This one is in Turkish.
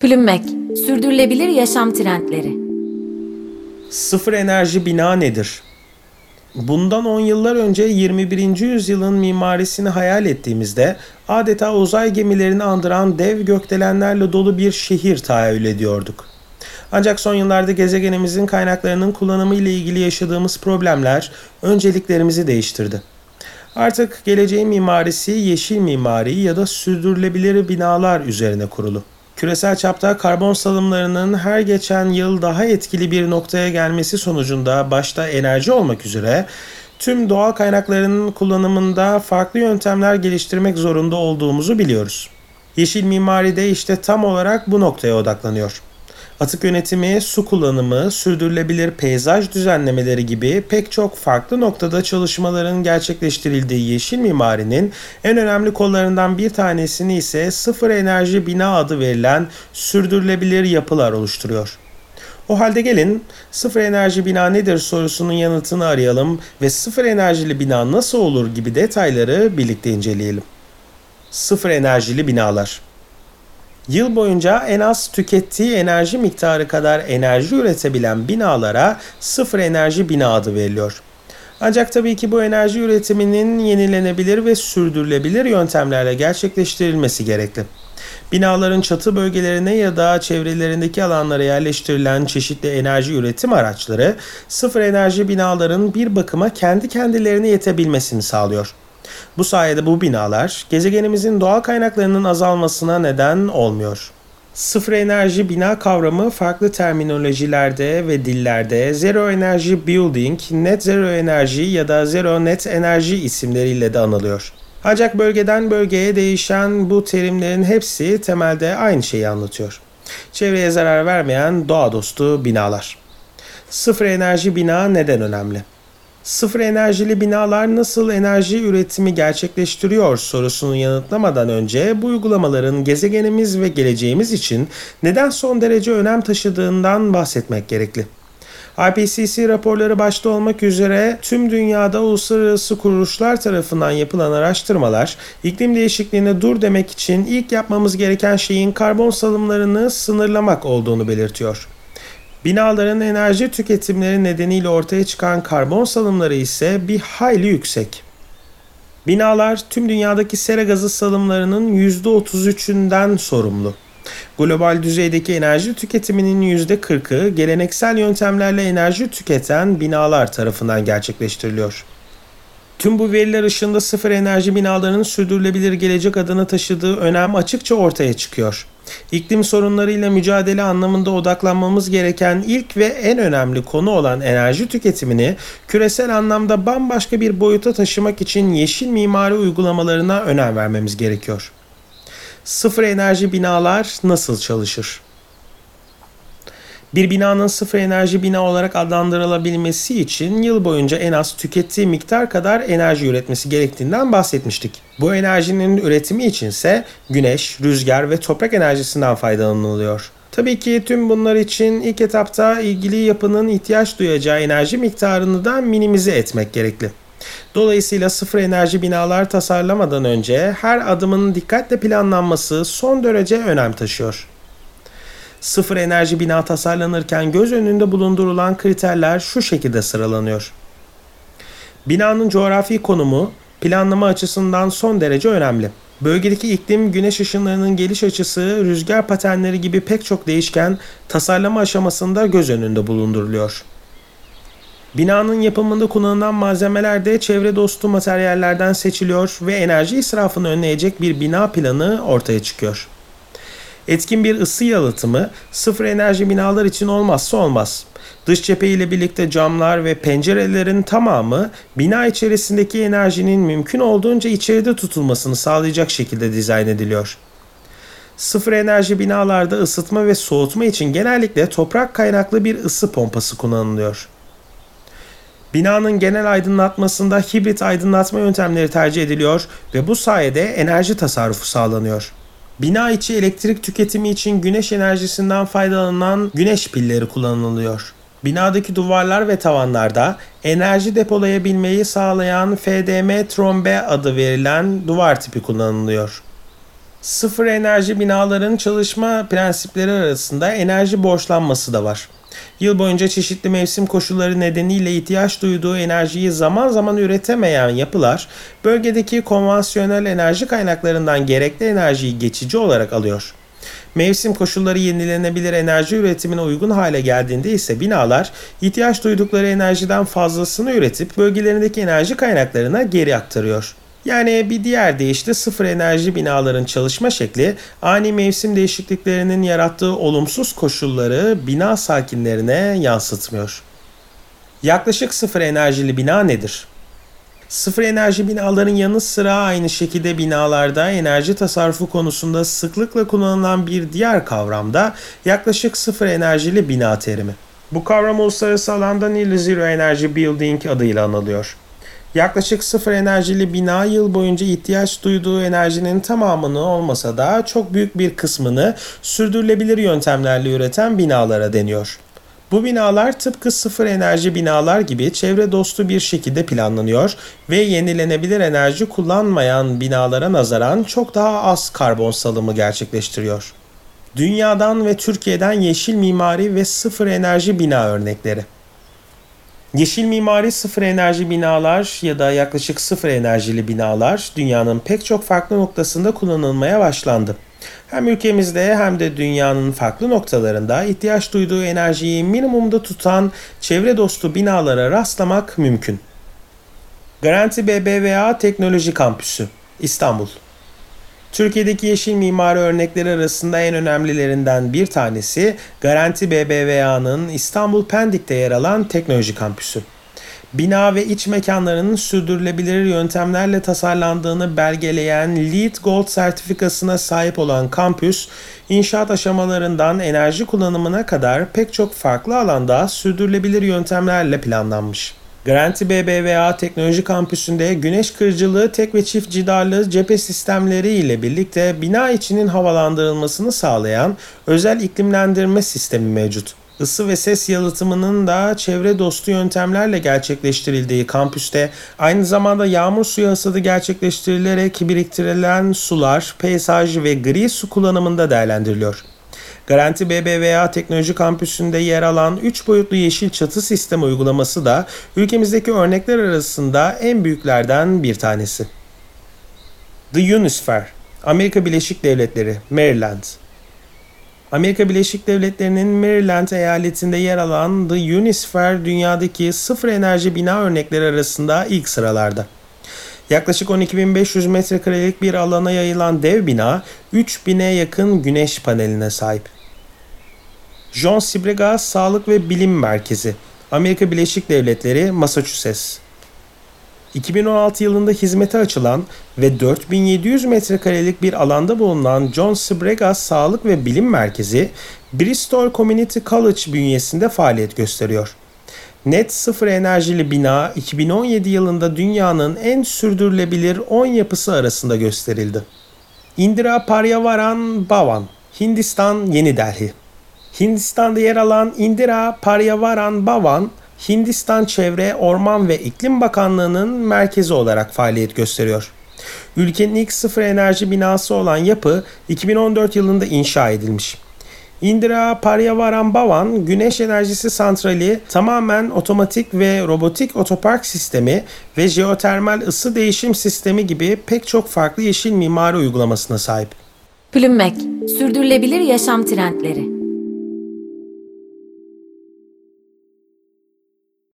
Plümmek, sürdürülebilir yaşam trendleri. Sıfır enerji bina nedir? Bundan 10 yıllar önce 21. yüzyılın mimarisini hayal ettiğimizde adeta uzay gemilerini andıran dev gökdelenlerle dolu bir şehir tahayyül ediyorduk. Ancak son yıllarda gezegenimizin kaynaklarının kullanımı ile ilgili yaşadığımız problemler önceliklerimizi değiştirdi. Artık geleceğin mimarisi yeşil mimari ya da sürdürülebilir binalar üzerine kurulu. Küresel çapta karbon salımlarının her geçen yıl daha etkili bir noktaya gelmesi sonucunda başta enerji olmak üzere tüm doğal kaynakların kullanımında farklı yöntemler geliştirmek zorunda olduğumuzu biliyoruz. Yeşil mimari de işte tam olarak bu noktaya odaklanıyor. Atık yönetimi, su kullanımı, sürdürülebilir peyzaj düzenlemeleri gibi pek çok farklı noktada çalışmaların gerçekleştirildiği yeşil mimarinin en önemli kollarından bir tanesini ise sıfır enerji bina adı verilen sürdürülebilir yapılar oluşturuyor. O halde gelin sıfır enerji bina nedir sorusunun yanıtını arayalım ve sıfır enerjili bina nasıl olur gibi detayları birlikte inceleyelim. Sıfır enerjili binalar Yıl boyunca en az tükettiği enerji miktarı kadar enerji üretebilen binalara sıfır enerji bina adı veriliyor. Ancak tabii ki bu enerji üretiminin yenilenebilir ve sürdürülebilir yöntemlerle gerçekleştirilmesi gerekli. Binaların çatı bölgelerine ya da çevrelerindeki alanlara yerleştirilen çeşitli enerji üretim araçları sıfır enerji binaların bir bakıma kendi kendilerine yetebilmesini sağlıyor. Bu sayede bu binalar gezegenimizin doğal kaynaklarının azalmasına neden olmuyor. Sıfır enerji bina kavramı farklı terminolojilerde ve dillerde Zero Energy Building, Net Zero Enerji ya da Zero Net Enerji isimleriyle de anılıyor. Ancak bölgeden bölgeye değişen bu terimlerin hepsi temelde aynı şeyi anlatıyor. Çevreye zarar vermeyen doğa dostu binalar. Sıfır enerji bina neden önemli? Sıfır enerjili binalar nasıl enerji üretimi gerçekleştiriyor sorusunu yanıtlamadan önce bu uygulamaların gezegenimiz ve geleceğimiz için neden son derece önem taşıdığından bahsetmek gerekli. IPCC raporları başta olmak üzere tüm dünyada uluslararası kuruluşlar tarafından yapılan araştırmalar iklim değişikliğine dur demek için ilk yapmamız gereken şeyin karbon salımlarını sınırlamak olduğunu belirtiyor. Binaların enerji tüketimleri nedeniyle ortaya çıkan karbon salımları ise bir hayli yüksek. Binalar tüm dünyadaki sera gazı salımlarının %33'ünden sorumlu. Global düzeydeki enerji tüketiminin %40'ı geleneksel yöntemlerle enerji tüketen binalar tarafından gerçekleştiriliyor. Tüm bu veriler ışığında sıfır enerji binalarının sürdürülebilir gelecek adına taşıdığı önem açıkça ortaya çıkıyor. İklim sorunlarıyla mücadele anlamında odaklanmamız gereken ilk ve en önemli konu olan enerji tüketimini küresel anlamda bambaşka bir boyuta taşımak için yeşil mimari uygulamalarına önem vermemiz gerekiyor. Sıfır enerji binalar nasıl çalışır? Bir binanın sıfır enerji bina olarak adlandırılabilmesi için yıl boyunca en az tükettiği miktar kadar enerji üretmesi gerektiğinden bahsetmiştik. Bu enerjinin üretimi içinse güneş, rüzgar ve toprak enerjisinden faydalanılıyor. Tabii ki tüm bunlar için ilk etapta ilgili yapının ihtiyaç duyacağı enerji miktarını da minimize etmek gerekli. Dolayısıyla sıfır enerji binalar tasarlamadan önce her adımın dikkatle planlanması son derece önem taşıyor. Sıfır enerji bina tasarlanırken göz önünde bulundurulan kriterler şu şekilde sıralanıyor. Binanın coğrafi konumu planlama açısından son derece önemli. Bölgedeki iklim, güneş ışınlarının geliş açısı, rüzgar patenleri gibi pek çok değişken tasarlama aşamasında göz önünde bulunduruluyor. Binanın yapımında kullanılan malzemeler de çevre dostu materyallerden seçiliyor ve enerji israfını önleyecek bir bina planı ortaya çıkıyor. Etkin bir ısı yalıtımı sıfır enerji binalar için olmazsa olmaz. Dış cephe ile birlikte camlar ve pencerelerin tamamı bina içerisindeki enerjinin mümkün olduğunca içeride tutulmasını sağlayacak şekilde dizayn ediliyor. Sıfır enerji binalarda ısıtma ve soğutma için genellikle toprak kaynaklı bir ısı pompası kullanılıyor. Binanın genel aydınlatmasında hibrit aydınlatma yöntemleri tercih ediliyor ve bu sayede enerji tasarrufu sağlanıyor. Bina içi elektrik tüketimi için güneş enerjisinden faydalanan güneş pilleri kullanılıyor. Binadaki duvarlar ve tavanlarda enerji depolayabilmeyi sağlayan FDM trombe adı verilen duvar tipi kullanılıyor. Sıfır enerji binaların çalışma prensipleri arasında enerji borçlanması da var. Yıl boyunca çeşitli mevsim koşulları nedeniyle ihtiyaç duyduğu enerjiyi zaman zaman üretemeyen yapılar, bölgedeki konvansiyonel enerji kaynaklarından gerekli enerjiyi geçici olarak alıyor. Mevsim koşulları yenilenebilir enerji üretimine uygun hale geldiğinde ise binalar ihtiyaç duydukları enerjiden fazlasını üretip bölgelerindeki enerji kaynaklarına geri aktarıyor. Yani bir diğer deyişle sıfır enerji binaların çalışma şekli ani mevsim değişikliklerinin yarattığı olumsuz koşulları bina sakinlerine yansıtmıyor. Yaklaşık sıfır enerjili bina nedir? Sıfır enerji binaların yanı sıra aynı şekilde binalarda enerji tasarrufu konusunda sıklıkla kullanılan bir diğer kavram da yaklaşık sıfır enerjili bina terimi. Bu kavram uluslararası alanda Near Zero Energy Building adıyla anılıyor. Yaklaşık sıfır enerjili bina yıl boyunca ihtiyaç duyduğu enerjinin tamamını olmasa da çok büyük bir kısmını sürdürülebilir yöntemlerle üreten binalara deniyor. Bu binalar tıpkı sıfır enerji binalar gibi çevre dostu bir şekilde planlanıyor ve yenilenebilir enerji kullanmayan binalara nazaran çok daha az karbon salımı gerçekleştiriyor. Dünyadan ve Türkiye'den yeşil mimari ve sıfır enerji bina örnekleri. Yeşil mimari sıfır enerji binalar ya da yaklaşık sıfır enerjili binalar dünyanın pek çok farklı noktasında kullanılmaya başlandı. Hem ülkemizde hem de dünyanın farklı noktalarında ihtiyaç duyduğu enerjiyi minimumda tutan çevre dostu binalara rastlamak mümkün. Garanti BBVA Teknoloji Kampüsü İstanbul Türkiye'deki yeşil mimari örnekleri arasında en önemlilerinden bir tanesi Garanti BBVA'nın İstanbul Pendik'te yer alan teknoloji kampüsü. Bina ve iç mekanlarının sürdürülebilir yöntemlerle tasarlandığını belgeleyen LEED Gold sertifikasına sahip olan kampüs, inşaat aşamalarından enerji kullanımına kadar pek çok farklı alanda sürdürülebilir yöntemlerle planlanmış. Garanti BBVA Teknoloji Kampüsü'nde güneş kırıcılığı tek ve çift cidarlı cephe sistemleri ile birlikte bina içinin havalandırılmasını sağlayan özel iklimlendirme sistemi mevcut. Isı ve ses yalıtımının da çevre dostu yöntemlerle gerçekleştirildiği kampüste aynı zamanda yağmur suyu hasadı gerçekleştirilerek biriktirilen sular, peyzaj ve gri su kullanımında değerlendiriliyor. Garanti BBVA Teknoloji Kampüsü'nde yer alan 3 boyutlu yeşil çatı sistemi uygulaması da ülkemizdeki örnekler arasında en büyüklerden bir tanesi. The Unisphere, Amerika Birleşik Devletleri, Maryland. Amerika Birleşik Devletleri'nin Maryland eyaletinde yer alan The Unisphere dünyadaki sıfır enerji bina örnekleri arasında ilk sıralarda. Yaklaşık 12.500 metrekarelik bir alana yayılan dev bina 3000'e yakın güneş paneline sahip. John Sibregas Sağlık ve Bilim Merkezi, Amerika Birleşik Devletleri, Massachusetts. 2016 yılında hizmete açılan ve 4700 metrekarelik bir alanda bulunan John Sibregas Sağlık ve Bilim Merkezi, Bristol Community College bünyesinde faaliyet gösteriyor. Net sıfır enerjili bina 2017 yılında dünyanın en sürdürülebilir 10 yapısı arasında gösterildi. Indira Paryavaran Bhavan, Hindistan, Yeni Delhi. Hindistan'da yer alan Indira Paryavaran Bhavan, Hindistan Çevre, Orman ve İklim Bakanlığı'nın merkezi olarak faaliyet gösteriyor. Ülkenin ilk sıfır enerji binası olan yapı 2014 yılında inşa edilmiş. Indira Paryavaran Bhavan güneş enerjisi santrali tamamen otomatik ve robotik otopark sistemi ve jeotermal ısı değişim sistemi gibi pek çok farklı yeşil mimari uygulamasına sahip. Plümmek, sürdürülebilir yaşam trendleri.